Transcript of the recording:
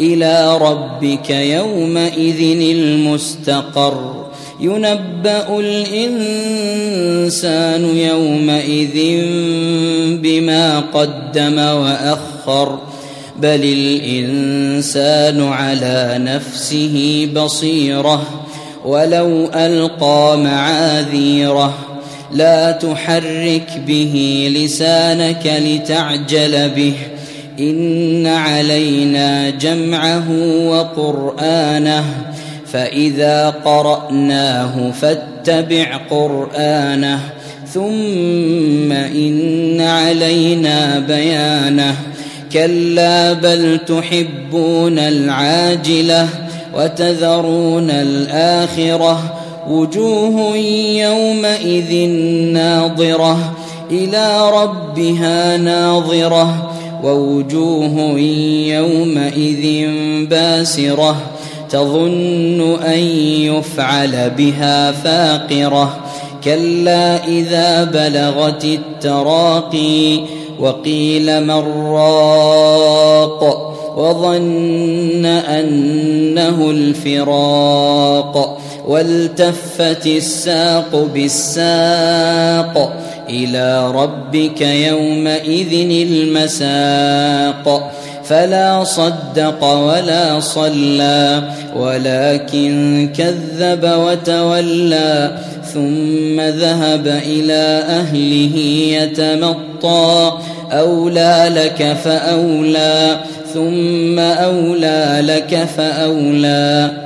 إلى ربك يومئذ المستقر. ينبأ الإنسان يومئذ بما قدم وأخر. بل الإنسان على نفسه بصيرة. ولو ألقى معاذيره. لا تحرك به لسانك لتعجل به. إن علينا جمعه وقرآنه فإذا قرأناه فاتبع قرآنه ثم إن علينا بيانه كلا بل تحبون العاجلة وتذرون الآخرة وجوه يومئذ ناظرة إلى ربها ناظرة ووجوه يومئذ باسرة تظن أن يفعل بها فاقرة كلا إذا بلغت التراقي وقيل من راق وظن أنه الفراق والتفت الساق بالساق إلى ربك يومئذ المساق. فلا صدق ولا صلى ولكن كذب وتولى ثم ذهب إلى أهله يتمطى. أولى لك فأولى ثم أولى لك فأولى.